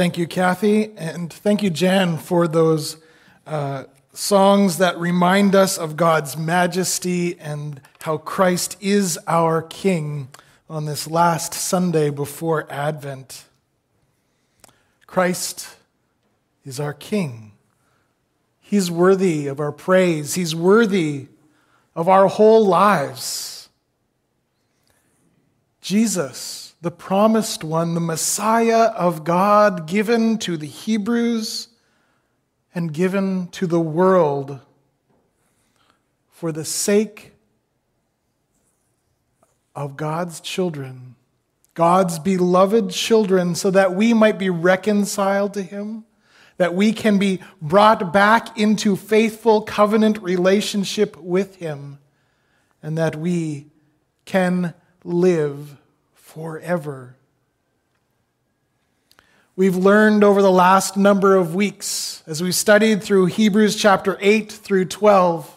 Thank you, Kathy, and thank you, Jan, for those uh, songs that remind us of God's majesty and how Christ is our King on this last Sunday before Advent. Christ is our King. He's worthy of our praise, He's worthy of our whole lives. Jesus, the promised one, the Messiah of God, given to the Hebrews and given to the world for the sake of God's children, God's beloved children, so that we might be reconciled to Him, that we can be brought back into faithful covenant relationship with Him, and that we can live forever. We've learned over the last number of weeks, as we studied through Hebrews chapter 8 through 12,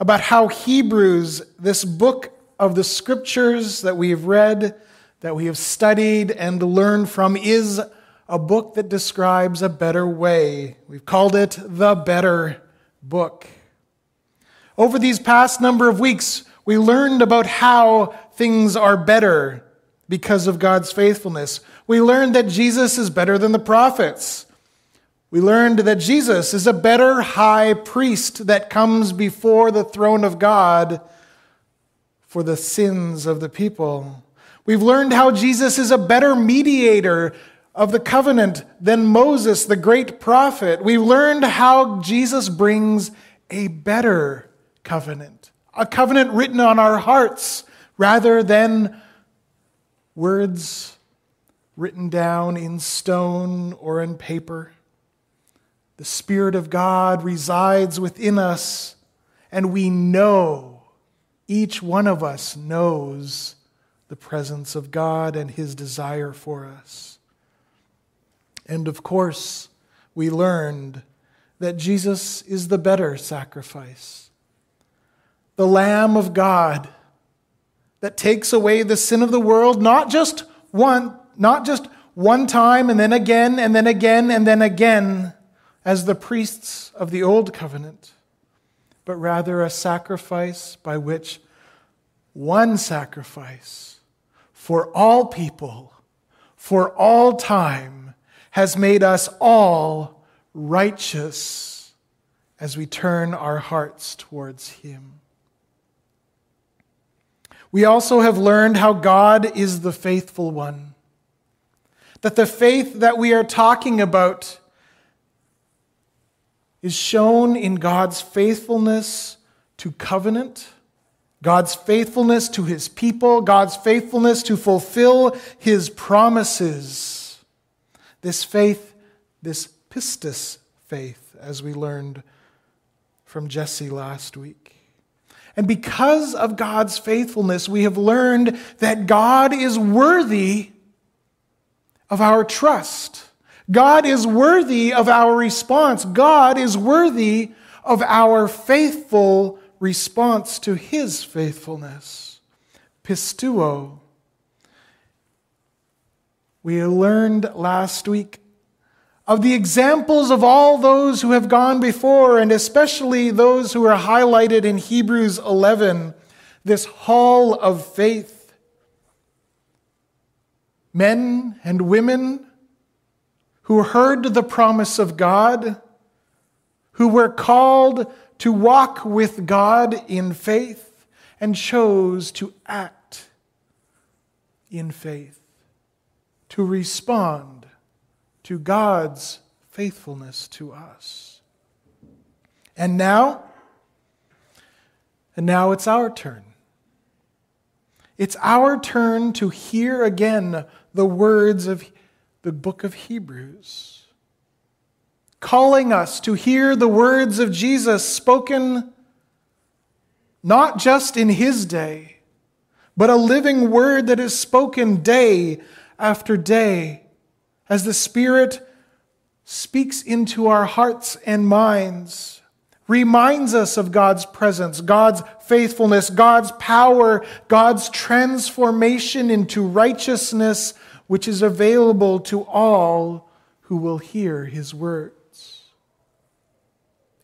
about how Hebrews, this book of the scriptures that we have read, that we have studied and learned from, is a book that describes a better way. We've called it the better book. Over these past number of weeks, we learned about how things are better because of God's faithfulness. We learned that Jesus is better than the prophets. We learned that Jesus is a better high priest that comes before the throne of God for the sins of the people. We've learned how Jesus is a better mediator of the covenant than Moses, the great prophet. We've learned how Jesus brings a better covenant, a covenant written on our hearts rather than words written down in stone or in paper. The Spirit of God resides within us, and we know, each one of us knows the presence of God and His desire for us. And of course, we learned that Jesus is the better sacrifice, the Lamb of God that takes away the sin of the world, not just one, not just one time and then again and then again and then again as the priests of the old covenant, but rather a sacrifice by which one sacrifice for all people, for all time, has made us all righteous as we turn our hearts towards Him. We also have learned how God is the faithful one. That the faith that we are talking about is shown in God's faithfulness to covenant, God's faithfulness to his people, God's faithfulness to fulfill his promises. This faith, this pistis faith, as we learned from Jesse last week. And because of God's faithfulness, we have learned that God is worthy of our trust. God is worthy of our response. God is worthy of our faithful response to his faithfulness. Pisteuo. We learned last week of the examples of all those who have gone before, and especially those who are highlighted in Hebrews 11, this hall of faith. Men and women who heard the promise of God, who were called to walk with God in faith, and chose to act in faith, to respond to God's faithfulness to us. And now, and now it's our turn. It's our turn to hear again the words of the book of Hebrews, calling us to hear the words of Jesus spoken not just in his day, but a living word that is spoken day after day as the Spirit speaks into our hearts and minds, reminds us of God's presence, God's faithfulness, God's power, God's transformation into righteousness, which is available to all who will hear his words.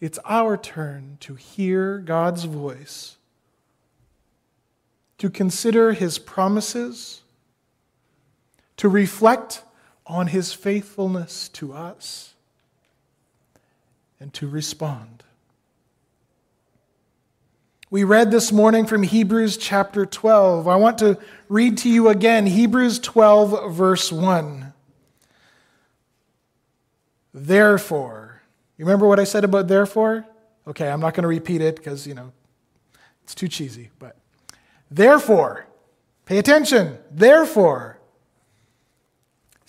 It's our turn to hear God's voice, to consider his promises, to reflect on his faithfulness to us, and to respond. We read this morning from Hebrews chapter 12. I want to read to you again Hebrews 12, verse 1. Therefore, you remember what I said about therefore? Okay, I'm not going to repeat it because, you know, it's too cheesy. But therefore, pay attention. Therefore,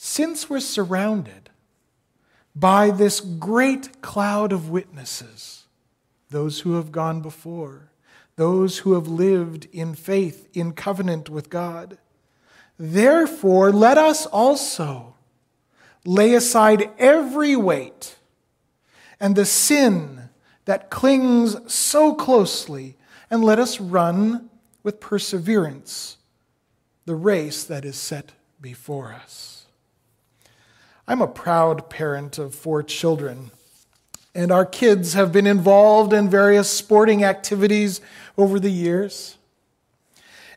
since we're surrounded by this great cloud of witnesses, those who have gone before, those who have lived in faith, in covenant with God. Therefore, let us also lay aside every weight and the sin that clings so closely, and let us run with perseverance the race that is set before us. I'm a proud parent of four children, and our kids have been involved in various sporting activities over the years.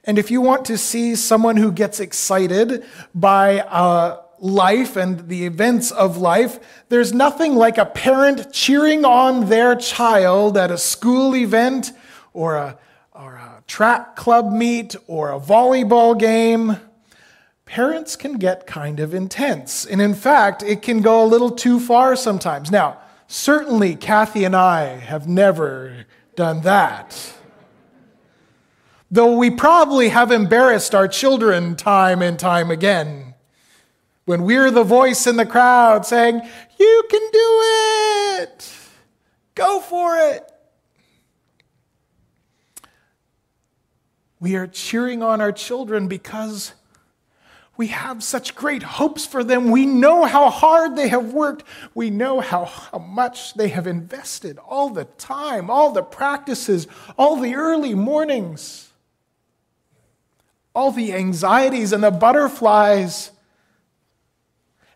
And if you want to see someone who gets excited by uh, life and the events of life, there's nothing like a parent cheering on their child at a school event or a, or a track club meet or a volleyball game. Parents can get kind of intense. And in fact, it can go a little too far sometimes. Now, certainly Kathy and I have never done that though we probably have embarrassed our children time and time again. When we're the voice in the crowd saying, You can do it, go for it. We are cheering on our children because we have such great hopes for them. We know how hard they have worked. We know how, how much they have invested, all the time, all the practices, all the early mornings all the anxieties and the butterflies.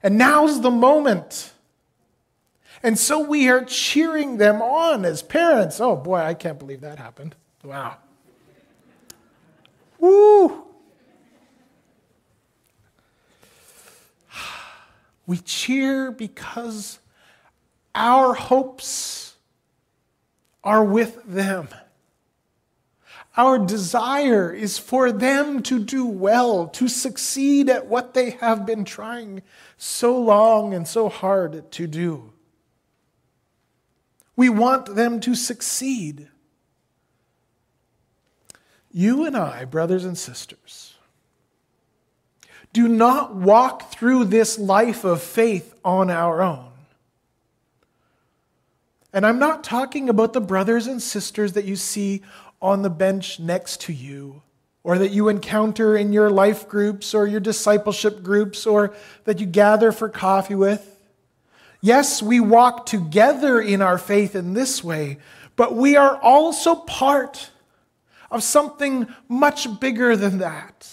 And now's the moment. And so we are cheering them on as parents. Oh boy, I can't believe that happened. Wow. Woo! We cheer because our hopes are with them. Our desire is for them to do well, to succeed at what they have been trying so long and so hard to do. We want them to succeed. You and I, brothers and sisters, do not walk through this life of faith on our own. And I'm not talking about the brothers and sisters that you see on the bench next to you, or that you encounter in your life groups or your discipleship groups, or that you gather for coffee with. Yes, we walk together in our faith in this way, but we are also part of something much bigger than that.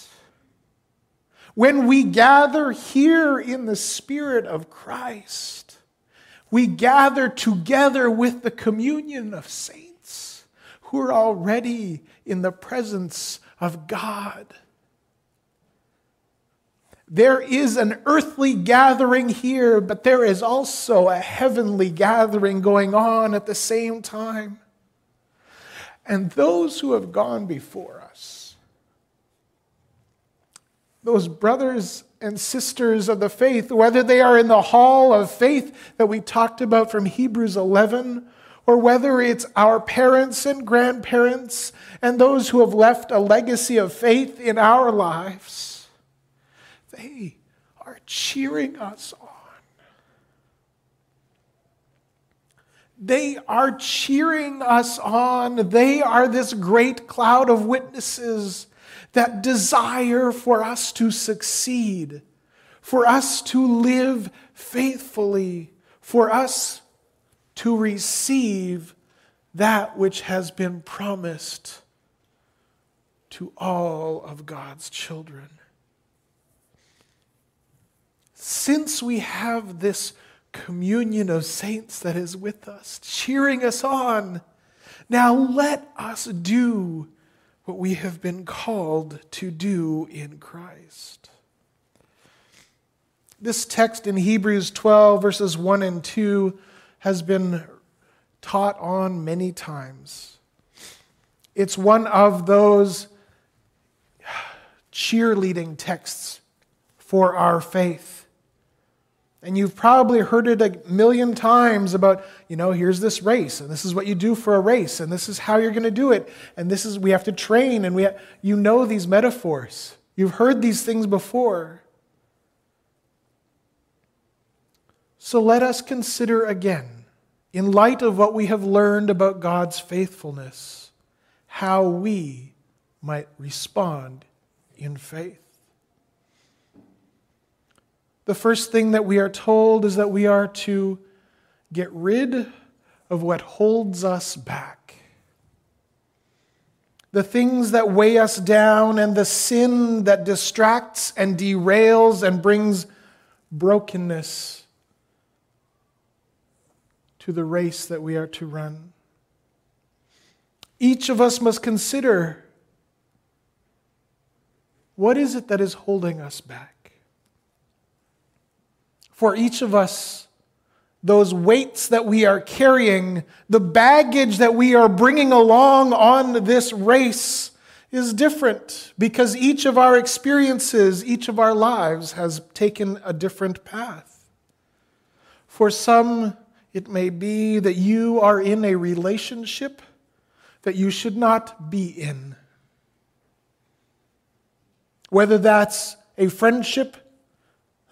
When we gather here in the Spirit of Christ, we gather together with the communion of saints who are already in the presence of God. There is an earthly gathering here, but there is also a heavenly gathering going on at the same time. And those who have gone before us, those brothers and sisters of the faith, whether they are in the hall of faith that we talked about from Hebrews 11, or whether it's our parents and grandparents and those who have left a legacy of faith in our lives, they are cheering us on. They are cheering us on. They are this great cloud of witnesses that desire for us to succeed, for us to live faithfully, for us to receive that which has been promised to all of God's children. Since we have this communion of saints that is with us, cheering us on. Now let us do what we have been called to do in Christ. This text in Hebrews 12, verses 1 and 2, has been taught on many times. It's one of those cheerleading texts for our faith. And you've probably heard it a million times about, you know, here's this race, and this is what you do for a race, and this is how you're going to do it, and this is, we have to train, and we ha- you know these metaphors. You've heard these things before. So let us consider again, in light of what we have learned about God's faithfulness, how we might respond in faith. The first thing that we are told is that we are to get rid of what holds us back. The things that weigh us down and the sin that distracts and derails and brings brokenness to the race that we are to run. Each of us must consider what is it that is holding us back? For each of us, those weights that we are carrying, the baggage that we are bringing along on this race is different because each of our experiences, each of our lives has taken a different path. For some, it may be that you are in a relationship that you should not be in. Whether that's a friendship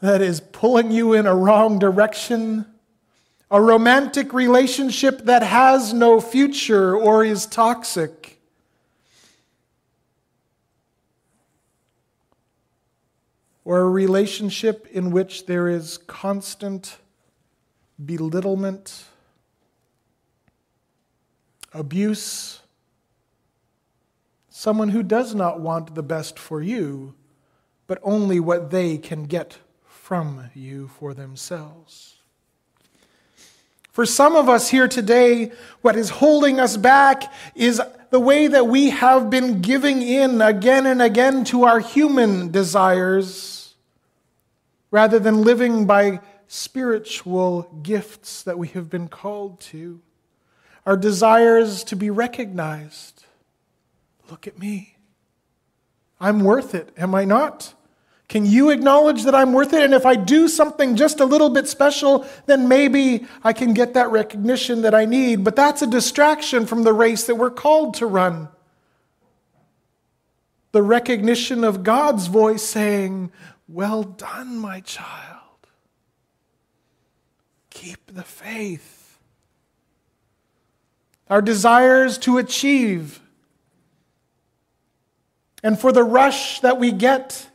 that is pulling you in a wrong direction, a romantic relationship that has no future or is toxic. Or a relationship in which there is constant belittlement, abuse, someone who does not want the best for you, but only what they can get from you for themselves. For some of us here today, what is holding us back is the way that we have been giving in again and again to our human desires rather than living by spiritual gifts that we have been called to. Our desires to be recognized. Look at me. I'm worth it, am I not? Can you acknowledge that I'm worth it? And if I do something just a little bit special, then maybe I can get that recognition that I need. But that's a distraction from the race that we're called to run. The recognition of God's voice saying, Well done, my child. Keep the faith. Our desires to achieve. And for the rush that we get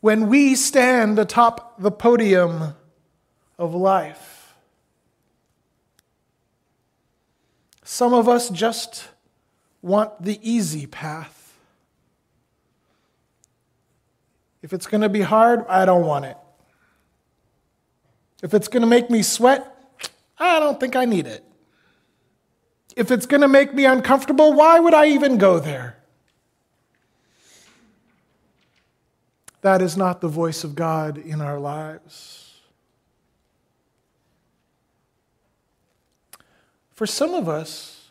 when we stand atop the podium of life. Some of us just want the easy path. If it's going to be hard, I don't want it. If it's going to make me sweat, I don't think I need it. If it's going to make me uncomfortable, why would I even go there? That is not the voice of God in our lives. For some of us,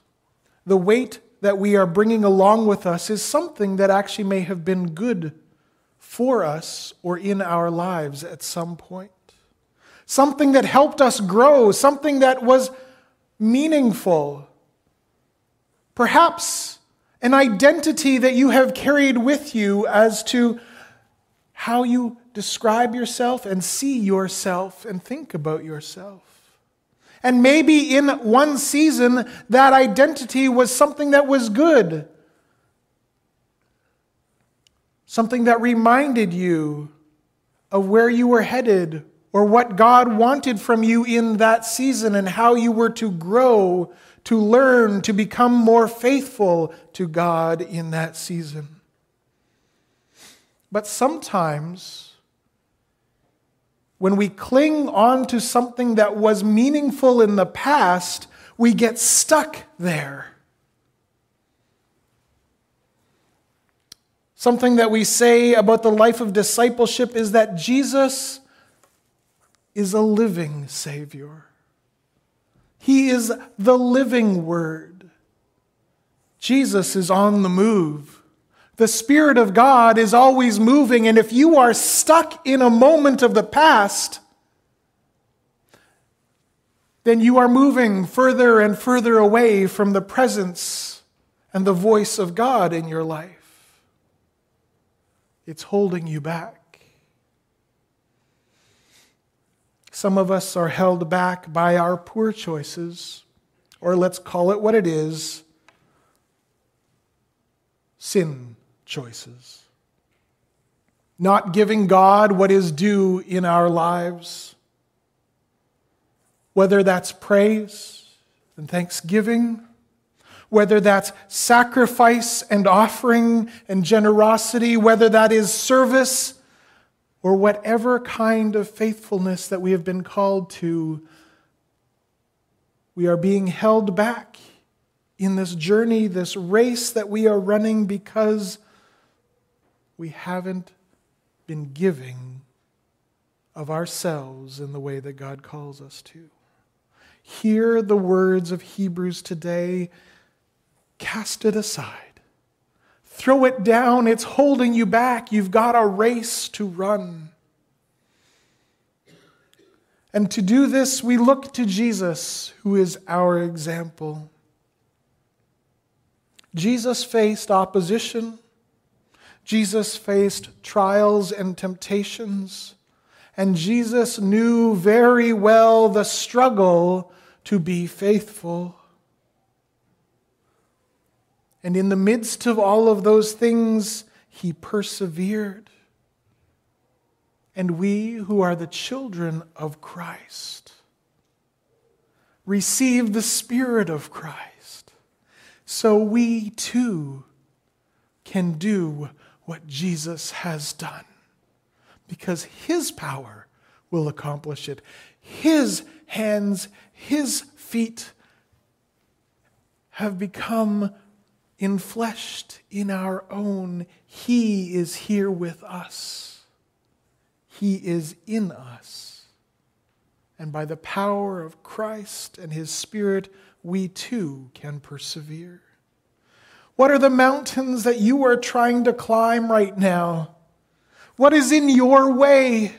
the weight that we are bringing along with us is something that actually may have been good for us or in our lives at some point. Something that helped us grow, something that was meaningful. Perhaps an identity that you have carried with you as to how you describe yourself and see yourself and think about yourself. And maybe in one season, that identity was something that was good, something that reminded you of where you were headed or what God wanted from you in that season and how you were to grow, to learn, to become more faithful to God in that season. But sometimes when we cling on to something that was meaningful in the past, we get stuck there. Something that we say about the life of discipleship is that Jesus is a living Savior. He is the living Word. Jesus is on the move. The Spirit of God is always moving, and if you are stuck in a moment of the past, then you are moving further and further away from the presence and the voice of God in your life. It's holding you back. Some of us are held back by our poor choices, or let's call it what it is sin choices. Not giving God what is due in our lives, whether that's praise and thanksgiving whether that's sacrifice and offering and generosity, whether that is service, or whatever kind of faithfulness that we have been called to, we are being held back in this journey, this race that we are running because we haven't been giving of ourselves in the way that God calls us to. Hear the words of Hebrews today Cast it aside. Throw it down. It's holding you back. You've got a race to run. And to do this, we look to Jesus, who is our example. Jesus faced opposition. Jesus faced trials and temptations. And Jesus knew very well the struggle to be faithful. And in the midst of all of those things, he persevered. And we who are the children of Christ receive the Spirit of Christ. So we too can do what Jesus has done because his power will accomplish it. His hands, his feet have become infleshed in our own. He is here with us. He is in us. And by the power of Christ and His Spirit, we too can persevere. What are the mountains that you are trying to climb right now? What is in your way?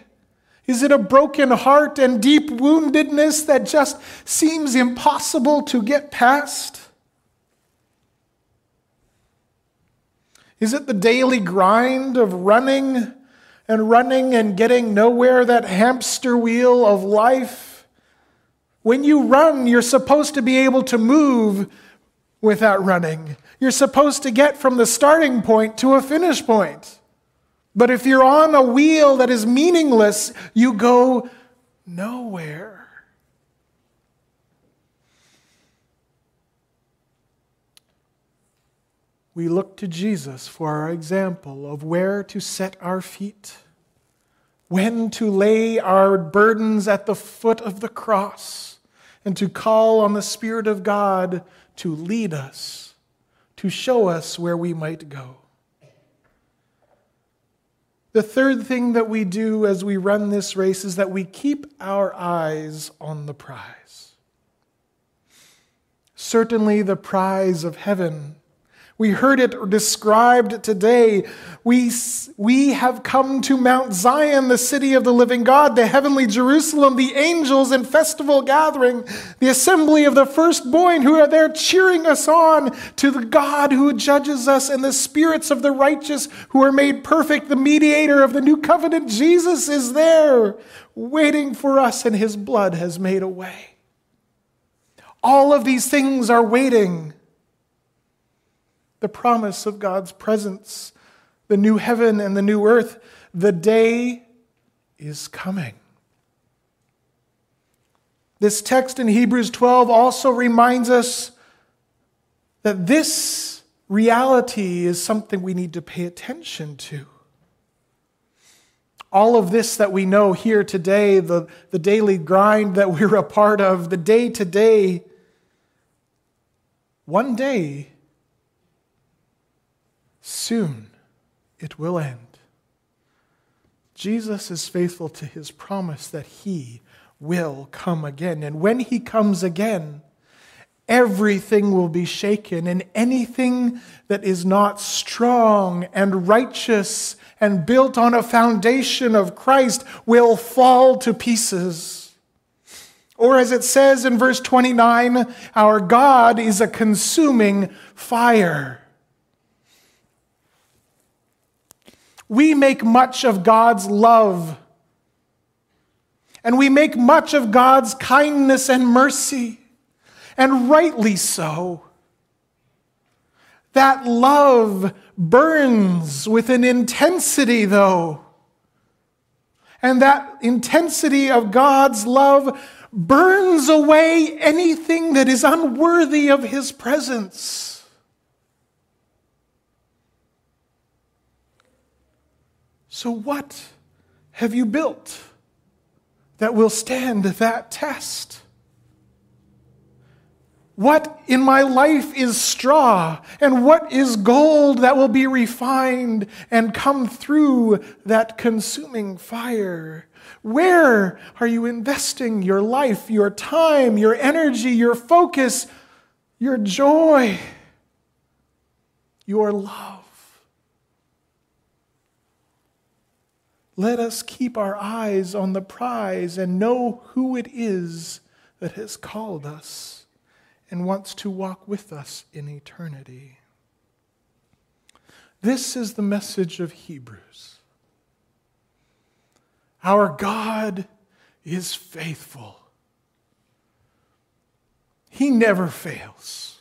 Is it a broken heart and deep woundedness that just seems impossible to get past? Is it the daily grind of running and running and getting nowhere, that hamster wheel of life? When you run, you're supposed to be able to move without running. You're supposed to get from the starting point to a finish point. But if you're on a wheel that is meaningless, you go nowhere. we look to Jesus for our example of where to set our feet, when to lay our burdens at the foot of the cross, and to call on the Spirit of God to lead us, to show us where we might go. The third thing that we do as we run this race is that we keep our eyes on the prize. Certainly, the prize of heaven we heard it described today. We, we have come to Mount Zion, the city of the living God, the heavenly Jerusalem, the angels in festival gathering, the assembly of the firstborn who are there cheering us on to the God who judges us, and the spirits of the righteous who are made perfect. The mediator of the new covenant, Jesus, is there waiting for us, and his blood has made a way. All of these things are waiting the promise of God's presence, the new heaven and the new earth. The day is coming. This text in Hebrews 12 also reminds us that this reality is something we need to pay attention to. all of this that we know here today, the, the daily grind that we're a part of, the day to day, one day, soon, it will end. Jesus is faithful to his promise that he will come again. And when he comes again, everything will be shaken, and anything that is not strong and righteous and built on a foundation of Christ will fall to pieces. Or, as it says in verse 29, our God is a consuming fire. We make much of God's love, and we make much of God's kindness and mercy and rightly so. That love burns with an intensity, though. And that intensity of God's love burns away anything that is unworthy of His presence. So, what have you built that will stand that test? What in my life is straw, and what is gold that will be refined and come through that consuming fire? Where are you investing your life, your time, your energy, your focus, your joy, your love? Let us keep our eyes on the prize and know who it is that has called us and wants to walk with us in eternity. This is the message of Hebrews. Our God is faithful. He never fails.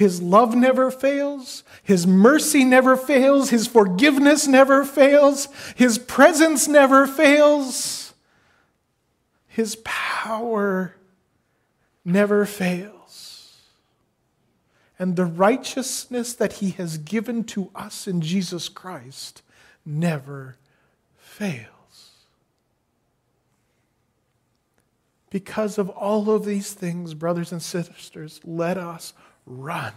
His love never fails. His mercy never fails. His forgiveness never fails. His presence never fails. His power never fails. And the righteousness that he has given to us in Jesus Christ never fails. Because of all of these things, brothers and sisters, let us run.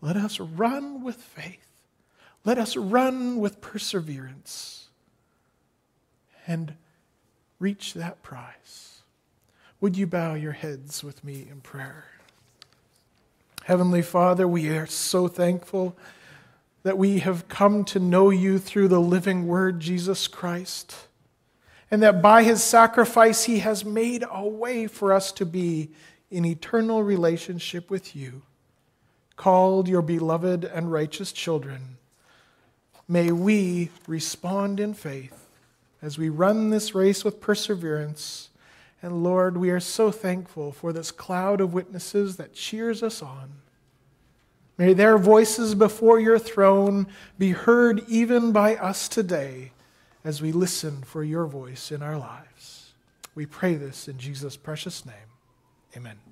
Let us run with faith. Let us run with perseverance and reach that prize. Would you bow your heads with me in prayer? Heavenly Father, we are so thankful that we have come to know you through the living Word, Jesus Christ, and that by his sacrifice he has made a way for us to be in eternal relationship with you, called your beloved and righteous children. May we respond in faith as we run this race with perseverance and Lord, we are so thankful for this cloud of witnesses that cheers us on. May their voices before your throne be heard even by us today as we listen for your voice in our lives. We pray this in Jesus' precious name. Amen.